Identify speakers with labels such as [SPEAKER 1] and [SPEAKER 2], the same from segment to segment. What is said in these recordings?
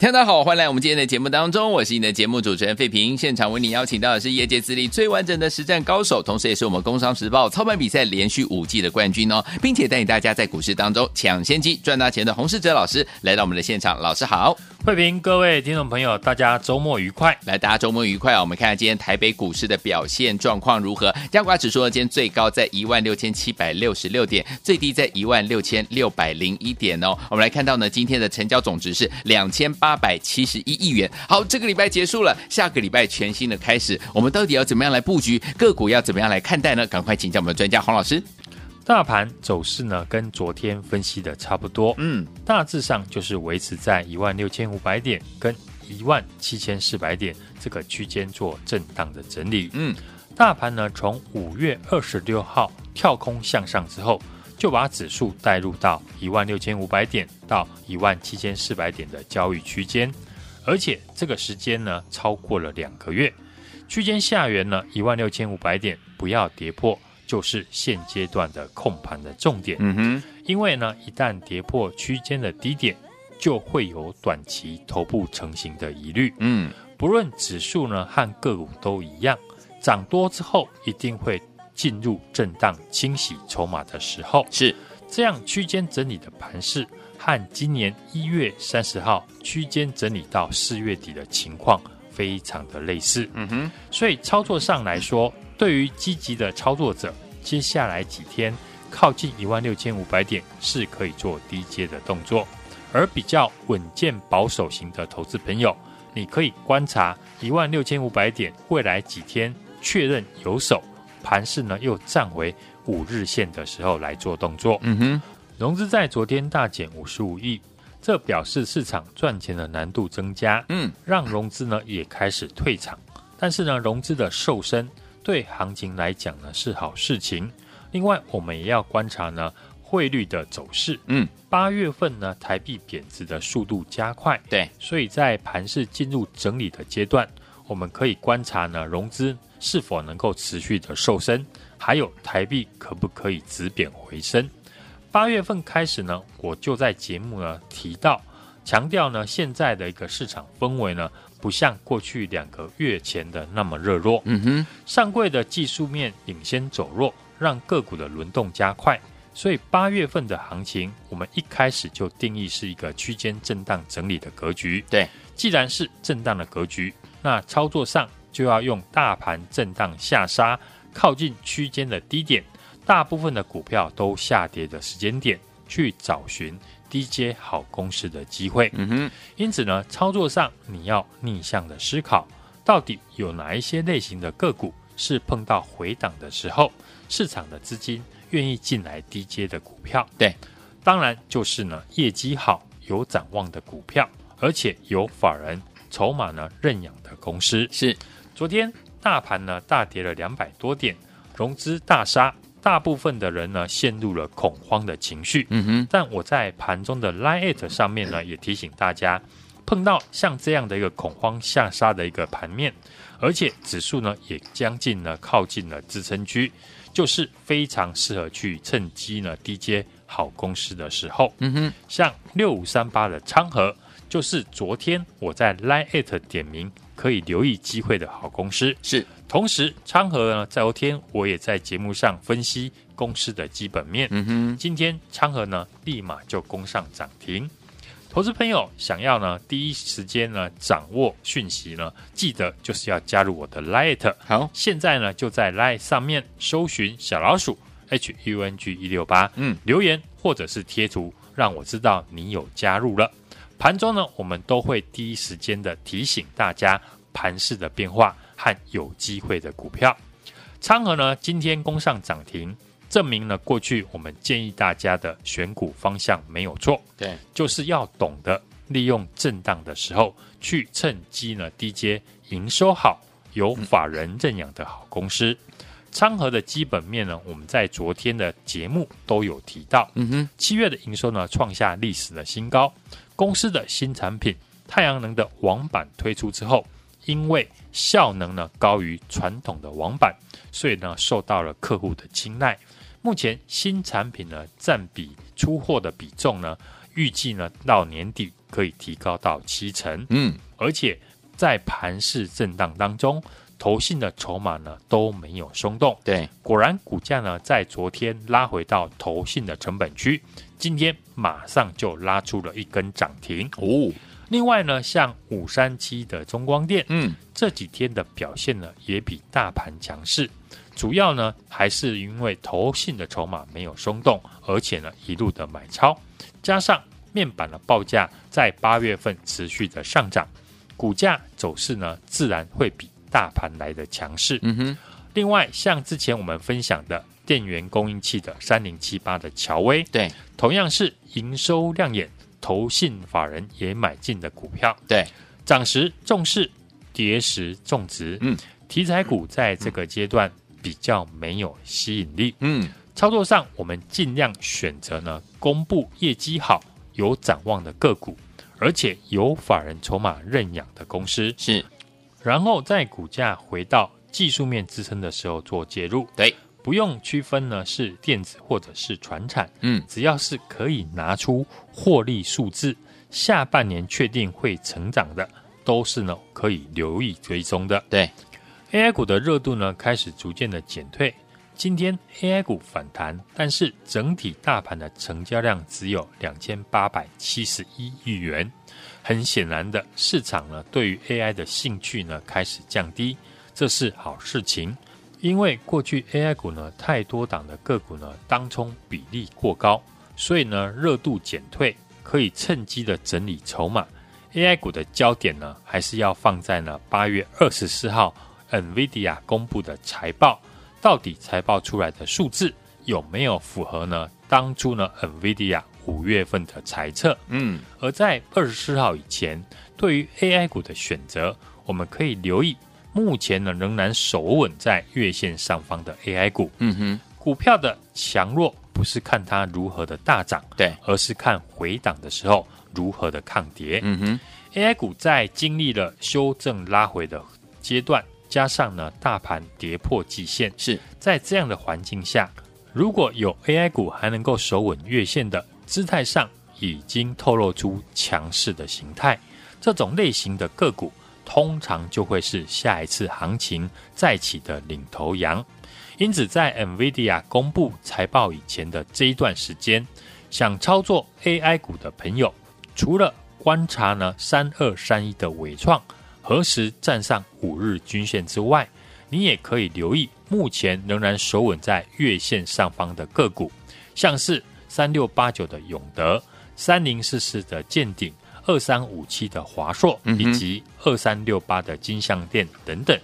[SPEAKER 1] 听众大家好，欢迎来我们今天的节目当中，我是你的节目主持人费平。现场为你邀请到的是业界资历最完整的实战高手，同时也是我们工商时报操盘比赛连续五季的冠军哦，并且带领大家在股市当中抢先机赚大钱的洪世哲老师来到我们的现场。老师好，
[SPEAKER 2] 费平，各位听众朋友，大家周末愉快！
[SPEAKER 1] 来，大家周末愉快啊！我们看看今天台北股市的表现状况如何？加权指数，今天最高在一万六千七百六十六点，最低在一万六千六百零一点哦。我们来看到呢，今天的成交总值是两千八百七十一亿元。好，这个礼拜结束了，下个礼拜全新的开始，我们到底要怎么样来布局个股？要怎么样来看待呢？赶快请教我们的专家黄老师。
[SPEAKER 2] 大盘走势呢，跟昨天分析的差不多，嗯，大致上就是维持在一万六千五百点跟一万七千四百点这个区间做震荡的整理，嗯，大盘呢从五月二十六号跳空向上之后，就把指数带入到一万六千五百点到一万七千四百点的交易区间。而且这个时间呢，超过了两个月，区间下缘呢，一万六千五百点不要跌破，就是现阶段的控盘的重点。嗯哼，因为呢，一旦跌破区间的低点，就会有短期头部成型的疑虑。嗯，不论指数呢和个股都一样，涨多之后一定会进入震荡清洗筹码的时候。
[SPEAKER 1] 是
[SPEAKER 2] 这样区间整理的盘势。和今年一月三十号区间整理到四月底的情况非常的类似，嗯哼，所以操作上来说，对于积极的操作者，接下来几天靠近一万六千五百点是可以做低阶的动作，而比较稳健保守型的投资朋友，你可以观察一万六千五百点未来几天确认有手，盘势呢又站回五日线的时候来做动作，嗯哼。融资在昨天大减五十五亿，这表示市场赚钱的难度增加，嗯，让融资呢也开始退场。但是呢，融资的瘦身对行情来讲呢是好事情。另外，我们也要观察呢汇率的走势，嗯，八月份呢台币贬值的速度加快，
[SPEAKER 1] 对，
[SPEAKER 2] 所以在盘市进入整理的阶段，我们可以观察呢融资是否能够持续的瘦身，还有台币可不可以止贬回升。八月份开始呢，我就在节目呢提到，强调呢现在的一个市场氛围呢，不像过去两个月前的那么热络。嗯哼，上柜的技术面领先走弱，让个股的轮动加快。所以八月份的行情，我们一开始就定义是一个区间震荡整理的格局。
[SPEAKER 1] 对，
[SPEAKER 2] 既然是震荡的格局，那操作上就要用大盘震荡下杀，靠近区间的低点。大部分的股票都下跌的时间点，去找寻低阶好公司的机会。嗯哼，因此呢，操作上你要逆向的思考，到底有哪一些类型的个股是碰到回档的时候，市场的资金愿意进来低阶的股票？
[SPEAKER 1] 对，
[SPEAKER 2] 当然就是呢，业绩好、有展望的股票，而且有法人筹码呢认养的公司。
[SPEAKER 1] 是，
[SPEAKER 2] 昨天大盘呢大跌了两百多点，融资大杀。大部分的人呢陷入了恐慌的情绪，嗯哼。但我在盘中的 Line@ 上面呢也提醒大家，碰到像这样的一个恐慌下杀的一个盘面，而且指数呢也将近呢靠近了支撑区，就是非常适合去趁机呢低接好公司的时候，嗯哼。像六五三八的昌河，就是昨天我在 Line@ 点名可以留意机会的好公司，
[SPEAKER 1] 是。
[SPEAKER 2] 同时，昌河呢，在昨天我也在节目上分析公司的基本面。嗯哼，今天昌河呢，立马就攻上涨停。投资朋友想要呢，第一时间呢掌握讯息呢，记得就是要加入我的 Light。好，现在呢就在 Light 上面搜寻小老鼠 H U N G 一六八，嗯，留言或者是贴图，让我知道你有加入了。盘中呢，我们都会第一时间的提醒大家盘势的变化。和有机会的股票，昌河呢今天攻上涨停，证明了过去我们建议大家的选股方向没有错。
[SPEAKER 1] 对，
[SPEAKER 2] 就是要懂得利用震荡的时候，去趁机呢低接营收好、有法人认养的好公司。昌河的基本面呢，我们在昨天的节目都有提到。嗯哼，七月的营收呢创下历史的新高，公司的新产品太阳能的网板推出之后。因为效能呢高于传统的网板，所以呢受到了客户的青睐。目前新产品呢占比出货的比重呢，预计呢到年底可以提高到七成。
[SPEAKER 1] 嗯，
[SPEAKER 2] 而且在盘势震荡当中，投信的筹码呢都没有松动。
[SPEAKER 1] 对，
[SPEAKER 2] 果然股价呢在昨天拉回到投信的成本区，今天马上就拉出了一根涨停。
[SPEAKER 1] 哦，
[SPEAKER 2] 另外呢，像五三七的中光电，
[SPEAKER 1] 嗯，
[SPEAKER 2] 这几天的表现呢也比大盘强势。主要呢，还是因为投信的筹码没有松动，而且呢一路的买超，加上面板的报价在八月份持续的上涨，股价走势呢自然会比大盘来的强势。
[SPEAKER 1] 嗯哼，
[SPEAKER 2] 另外像之前我们分享的电源供应器的三零七八的乔威，
[SPEAKER 1] 对，
[SPEAKER 2] 同样是营收亮眼，投信法人也买进的股票，
[SPEAKER 1] 对，
[SPEAKER 2] 涨时重视，跌时重值。
[SPEAKER 1] 嗯，
[SPEAKER 2] 题材股在这个阶段。比较没有吸引力。
[SPEAKER 1] 嗯，
[SPEAKER 2] 操作上我们尽量选择呢，公布业绩好、有展望的个股，而且有法人筹码认养的公司
[SPEAKER 1] 是。
[SPEAKER 2] 然后在股价回到技术面支撑的时候做介入。
[SPEAKER 1] 对，
[SPEAKER 2] 不用区分呢是电子或者是传产。
[SPEAKER 1] 嗯，
[SPEAKER 2] 只要是可以拿出获利数字，下半年确定会成长的，都是呢可以留意追踪的。
[SPEAKER 1] 对。
[SPEAKER 2] AI 股的热度呢开始逐渐的减退，今天 AI 股反弹，但是整体大盘的成交量只有两千八百七十一亿元。很显然的，市场呢对于 AI 的兴趣呢开始降低，这是好事情，因为过去 AI 股呢太多档的个股呢当冲比例过高，所以呢热度减退，可以趁机的整理筹码。AI 股的焦点呢还是要放在呢八月二十四号。NVIDIA 公布的财报，到底财报出来的数字有没有符合呢？当初呢，NVIDIA 五月份的财测，
[SPEAKER 1] 嗯，
[SPEAKER 2] 而在二十四号以前，对于 AI 股的选择，我们可以留意，目前呢仍然守稳在月线上方的 AI 股，
[SPEAKER 1] 嗯哼，
[SPEAKER 2] 股票的强弱不是看它如何的大涨，
[SPEAKER 1] 对，
[SPEAKER 2] 而是看回档的时候如何的抗跌，
[SPEAKER 1] 嗯哼
[SPEAKER 2] ，AI 股在经历了修正拉回的阶段。加上呢，大盘跌破季线，
[SPEAKER 1] 是。
[SPEAKER 2] 在这样的环境下，如果有 AI 股还能够守稳月线的姿态上，已经透露出强势的形态，这种类型的个股，通常就会是下一次行情再起的领头羊。因此，在 NVIDIA 公布财报以前的这一段时间，想操作 AI 股的朋友，除了观察呢三二三一的纬创。何时站上五日均线之外，你也可以留意目前仍然守稳在月线上方的个股，像是三六八九的永德、三零四四的建鼎、二三五七的华硕，以及二三六八的金像电等等。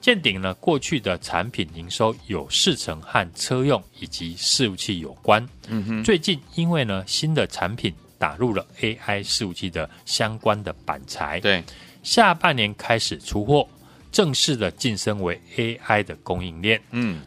[SPEAKER 2] 建鼎呢，过去的产品营收有四成和车用以及伺服器有关。嗯哼，最近因为呢新的产品打入了 AI 伺服器的相关的板材。
[SPEAKER 1] 对。
[SPEAKER 2] 下半年开始出货，正式的晋升为 AI 的供应链。嗯，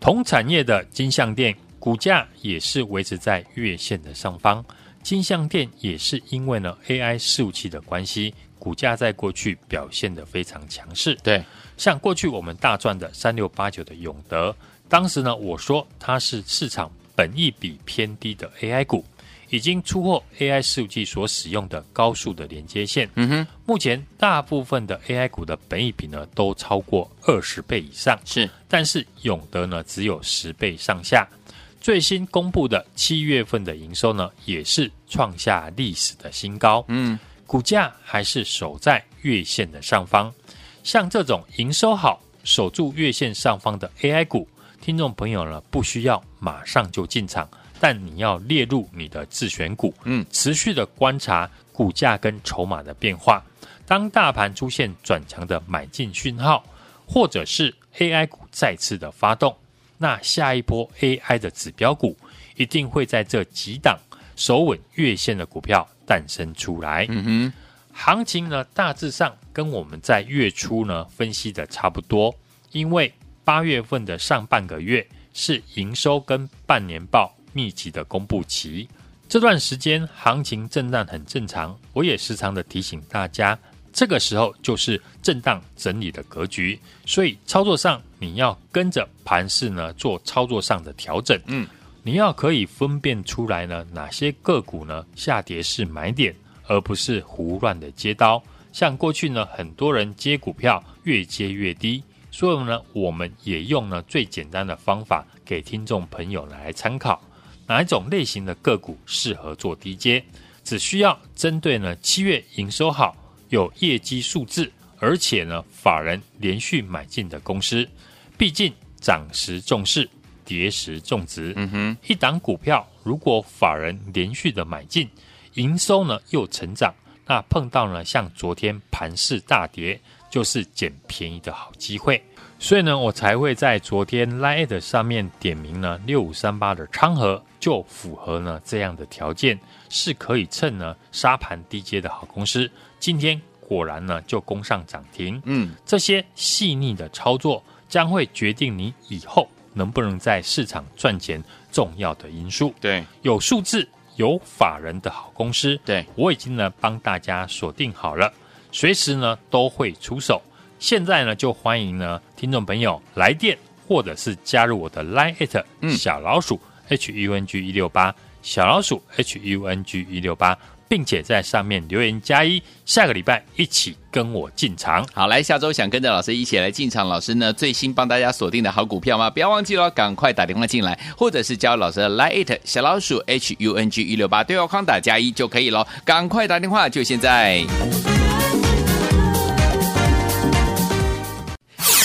[SPEAKER 2] 同产业的金像电股价也是维持在月线的上方。金像店也是因为呢 AI 伺服器的关系，股价在过去表现得非常强势。
[SPEAKER 1] 对，
[SPEAKER 2] 像过去我们大赚的三六八九的永德，当时呢我说它是市场本益比偏低的 AI 股。已经出货 AI 伺服器所使用的高速的连接线，嗯哼，目前大部分的 AI 股的本益比呢都超过二十倍以上，
[SPEAKER 1] 是，
[SPEAKER 2] 但是永德呢只有十倍上下。最新公布的七月份的营收呢也是创下历史的新高，嗯，股价还是守在月线的上方。像这种营收好、守住月线上方的 AI 股，听众朋友呢不需要马上就进场。但你要列入你的自选股，嗯，持续的观察股价跟筹码的变化。当大盘出现转强的买进讯号，或者是 AI 股再次的发动，那下一波 AI 的指标股一定会在这几档守稳月线的股票诞生出来。嗯哼，行情呢大致上跟我们在月初呢分析的差不多，因为八月份的上半个月是营收跟半年报。密集的公布期，这段时间行情震荡很正常。我也时常的提醒大家，这个时候就是震荡整理的格局，所以操作上你要跟着盘势呢做操作上的调整。嗯，你要可以分辨出来呢哪些个股呢下跌是买点，而不是胡乱的接刀。像过去呢，很多人接股票越接越低，所以呢，我们也用呢最简单的方法给听众朋友来参考，哪一种类型的个股适合做低接？只需要针对呢七月营收好、有业绩数字，而且呢法人连续买进的公司。毕竟涨时重视，跌时重值。嗯哼，一档股票如果法人连续的买进，营收呢又成长。那碰到呢，像昨天盘势大跌，就是捡便宜的好机会。所以呢，我才会在昨天 LINE@ 上面点名呢，六五三八的昌河就符合呢这样的条件，是可以趁呢沙盘低阶的好公司。今天果然呢就攻上涨停。嗯，这些细腻的操作将会决定你以后能不能在市场赚钱重要的因素。
[SPEAKER 1] 对，
[SPEAKER 2] 有数字。有法人的好公司，
[SPEAKER 1] 对，
[SPEAKER 2] 我已经呢帮大家锁定好了，随时呢都会出手。现在呢就欢迎呢听众朋友来电，或者是加入我的 Line 小老鼠 H U N G 一六八小老鼠 H U N G 一六八。并且在上面留言加一，下个礼拜一起跟我进场。
[SPEAKER 1] 好，来下周想跟着老师一起来进场，老师呢最新帮大家锁定的好股票吗？不要忘记了，赶快打电话进来，或者是教老师的 Line 小老鼠 H U N G 一六八对话框打加一就可以了。赶快打电话，就现在。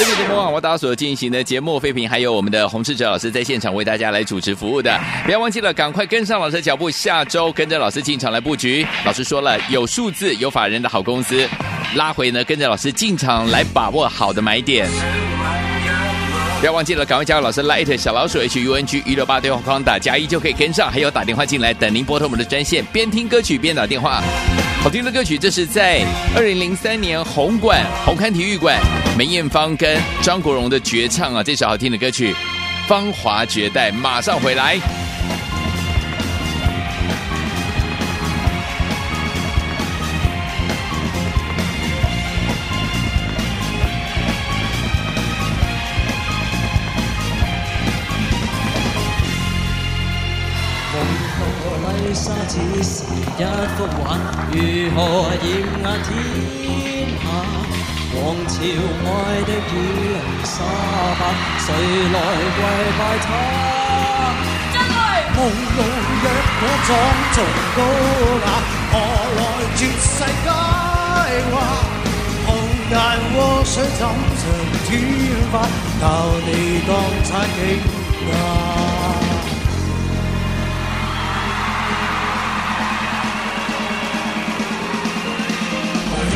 [SPEAKER 1] 这是节目网，我大所进行的节目废品，还有我们的洪士哲老师在现场为大家来主持服务的，不要忘记了，赶快跟上老师的脚步，下周跟着老师进场来布局。老师说了，有数字、有法人的好公司，拉回呢，跟着老师进场来把握好的买点。不要忘记了，赶快加入老师 Light 小老鼠 H U N G 一六八对话框打加一就可以跟上，还有打电话进来等您拨通我们的专线，边听歌曲边打电话。好听的歌曲，这是在二零零三年红馆红磡体育馆梅艳芳跟张国荣的绝唱啊，这首好听的歌曲《芳华绝代》，马上回来。
[SPEAKER 3] 沙只是一幅画，如何掩压天下？王朝爱的雨淋洒吧，谁来跪拜他？梦露若可庄重高雅，何来绝世佳话？红颜祸水怎像天花，教你当残景啊！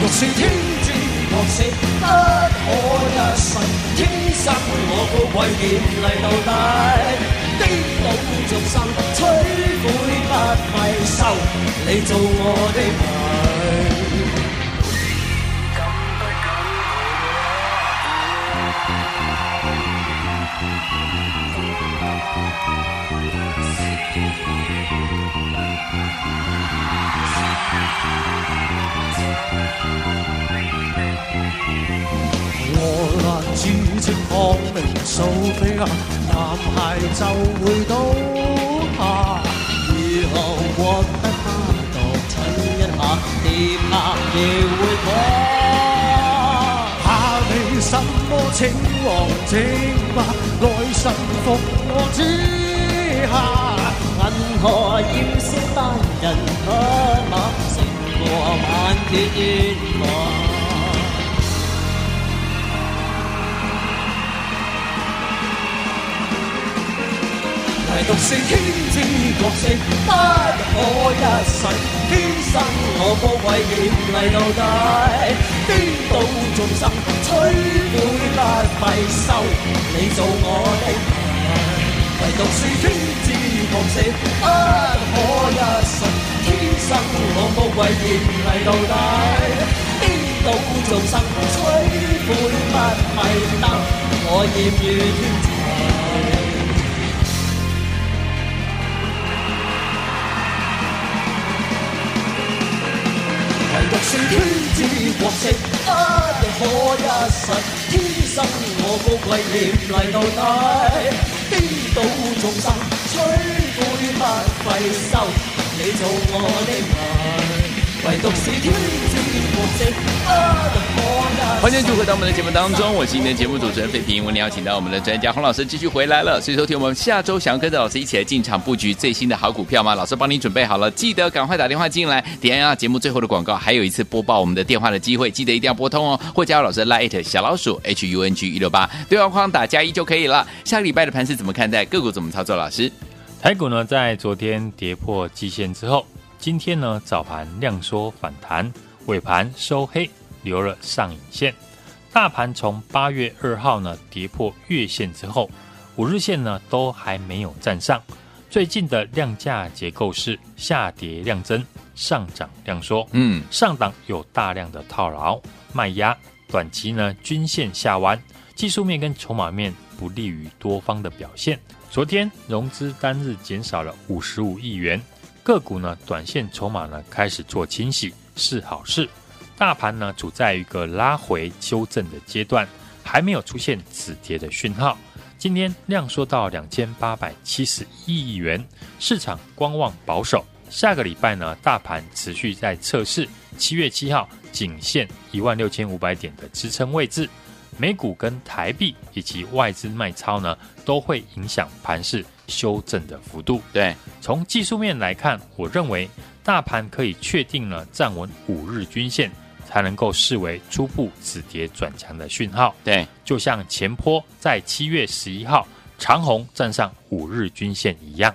[SPEAKER 3] 若是天姿国色不可一世，天生我高贵艳丽到底，颠倒众生摧毁不费愁，你做我的我难自称光明扫飞啊，男孩就会倒下。如何获得他独亲一下，跌下亦会垮。怕你什么称王称霸，来臣服我之下。银河燃烧单人匹马，胜过万铁烟花。唯独是天姿国色不可一世，天生。我高贵艳丽到底，颠倒众生摧毁不费收，你做我的人。唯独是天姿国色不可一世，天生我富贵艳丽到底，颠倒众生摧毁不费羞，我艳遇天。独是天子国色不可一世，天生我高贵艳丽到底，颠倒众生摧毁不费手，你做我的迷。
[SPEAKER 1] 欢迎祝贺到我们的节目当中，我是今天的节目主持人费平。我们邀请到我们的专家洪老师继续回来了，所以说听我们下周想要跟着老师一起来进场布局最新的好股票吗？老师帮你准备好了，记得赶快打电话进来。点下节目最后的广告，还有一次播报我们的电话的机会，记得一定要拨通哦，或加入老师的 Line 小老鼠 H U N G 一六八对话框打加一就可以了。下个礼拜的盘是怎么看待？个股怎么操作？老师，
[SPEAKER 2] 台股呢在昨天跌破季线之后，今天呢早盘量缩反弹，尾盘收黑，留了上影线。大盘从八月二号呢跌破月线之后，五日线呢都还没有站上。最近的量价结构是下跌量增，上涨量缩。
[SPEAKER 1] 嗯，
[SPEAKER 2] 上档有大量的套牢卖压，短期呢均线下弯，技术面跟筹码面不利于多方的表现。昨天融资单日减少了五十五亿元，个股呢短线筹码呢开始做清洗，是好事。大盘呢处在一个拉回修正的阶段，还没有出现止跌的讯号。今天量缩到两千八百七十一亿元，市场观望保守。下个礼拜呢，大盘持续在测试七月七号颈线一万六千五百点的支撑位置。美股跟台币以及外资卖超呢，都会影响盘势修正的幅度。
[SPEAKER 1] 对，
[SPEAKER 2] 从技术面来看，我认为大盘可以确定了站稳五日均线。才能够视为初步止跌转强的讯号。
[SPEAKER 1] 对，
[SPEAKER 2] 就像前坡在七月十一号长虹站上五日均线一样。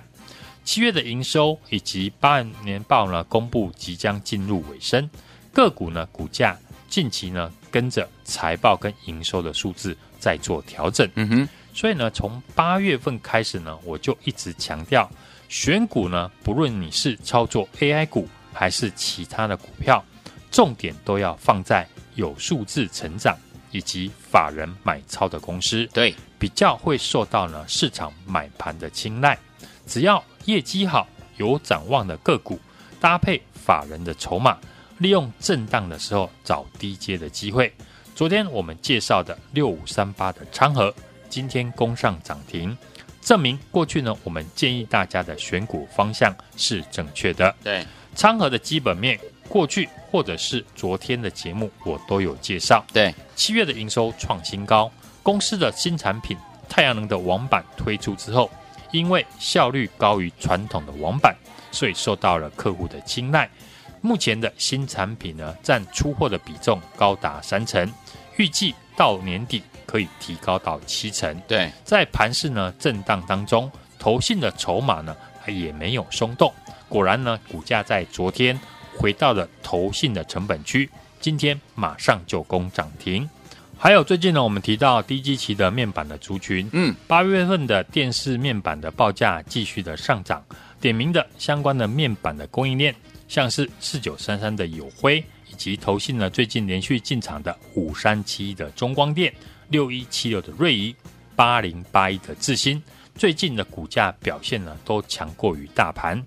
[SPEAKER 2] 七月的营收以及八年报呢公布即将进入尾声，个股呢股价近期呢跟着财报跟营收的数字在做调整。
[SPEAKER 1] 嗯哼，
[SPEAKER 2] 所以呢从八月份开始呢，我就一直强调选股呢，不论你是操作 AI 股还是其他的股票。重点都要放在有数字成长以及法人买超的公司，
[SPEAKER 1] 对，
[SPEAKER 2] 比较会受到呢市场买盘的青睐。只要业绩好、有展望的个股，搭配法人的筹码，利用震荡的时候找低阶的机会。昨天我们介绍的六五三八的昌河，今天攻上涨停，证明过去呢我们建议大家的选股方向是正确的。
[SPEAKER 1] 对，
[SPEAKER 2] 昌河的基本面。过去或者是昨天的节目，我都有介绍。
[SPEAKER 1] 对，
[SPEAKER 2] 七月的营收创新高，公司的新产品太阳能的网板推出之后，因为效率高于传统的网板，所以受到了客户的青睐。目前的新产品呢，占出货的比重高达三成，预计到年底可以提高到七成。
[SPEAKER 1] 对，
[SPEAKER 2] 在盘市呢震荡当中，投信的筹码呢也没有松动，果然呢股价在昨天。回到了投信的成本区，今天马上就攻涨停。还有最近呢，我们提到低基期的面板的族群，
[SPEAKER 1] 嗯，
[SPEAKER 2] 八月份的电视面板的报价继续的上涨，点名的相关的面板的供应链，像是四九三三的友辉，以及投信呢最近连续进场的五三七一的中光电，六一七六的瑞仪，八零八一的智新，最近的股价表现呢都强过于大盘。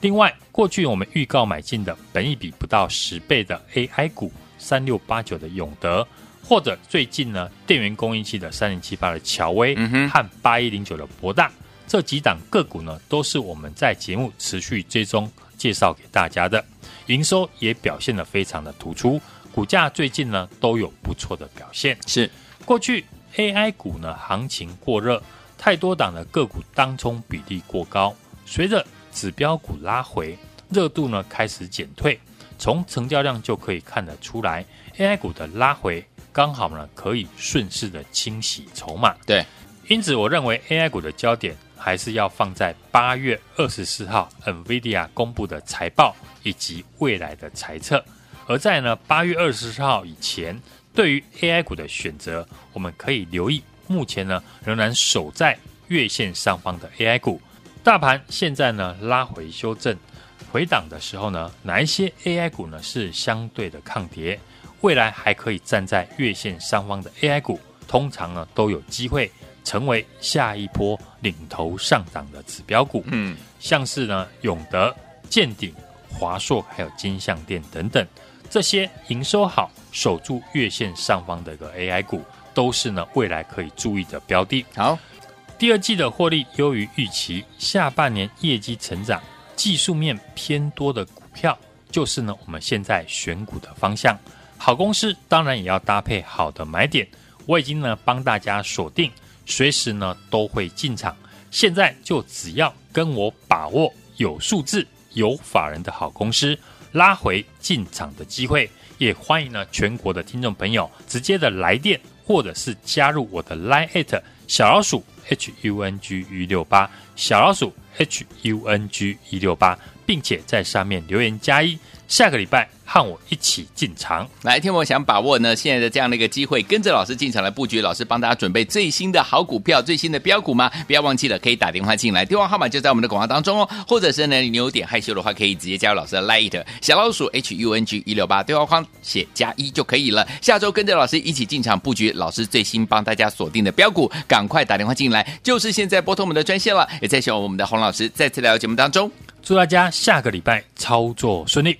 [SPEAKER 2] 另外，过去我们预告买进的本一比不到十倍的 AI 股三六八九的永德，或者最近呢电源供应器的三零七八的乔威和八一零九的博大，这几档个股呢都是我们在节目持续追踪介绍给大家的，营收也表现得非常的突出，股价最近呢都有不错的表现。
[SPEAKER 1] 是
[SPEAKER 2] 过去 AI 股呢行情过热，太多档的个股当冲比例过高，随着指标股拉回，热度呢开始减退，从成交量就可以看得出来，AI 股的拉回刚好呢可以顺势的清洗筹码。
[SPEAKER 1] 对，
[SPEAKER 2] 因此我认为 AI 股的焦点还是要放在八月二十四号 NVIDIA 公布的财报以及未来的财测。而在呢八月二十四号以前，对于 AI 股的选择，我们可以留意目前呢仍然守在月线上方的 AI 股。大盘现在呢拉回修正回档的时候呢，哪一些 AI 股呢是相对的抗跌？未来还可以站在月线上方的 AI 股，通常呢都有机会成为下一波领头上涨的指标股。
[SPEAKER 1] 嗯，
[SPEAKER 2] 像是呢永德、建鼎、华硕还有金像店等等，这些营收好、守住月线上方的一个 AI 股，都是呢未来可以注意的标的。
[SPEAKER 1] 好。
[SPEAKER 2] 第二季的获利优于预期，下半年业绩成长，技术面偏多的股票，就是呢我们现在选股的方向。好公司当然也要搭配好的买点，我已经呢帮大家锁定，随时呢都会进场。现在就只要跟我把握有数字、有法人的好公司，拉回进场的机会。也欢迎呢全国的听众朋友直接的来电，或者是加入我的 Line@ 小老鼠 H U N G 一六八小老鼠 H U N G 一六八，并且在上面留言加一，下个礼拜。和我一起进场，
[SPEAKER 1] 来，听我想把握呢现在的这样的一个机会，跟着老师进场来布局。老师帮大家准备最新的好股票、最新的标股吗？不要忘记了，可以打电话进来，电话号码就在我们的广告当中哦。或者是呢，你有点害羞的话，可以直接加入老师的 Light 小老鼠 H U N G 一六八，对话框写加一就可以了。下周跟着老师一起进场布局，老师最新帮大家锁定的标股，赶快打电话进来，就是现在拨通我们的专线了。也在希望我们的洪老师再次来到节目当中，
[SPEAKER 2] 祝大家下个礼拜操作顺利。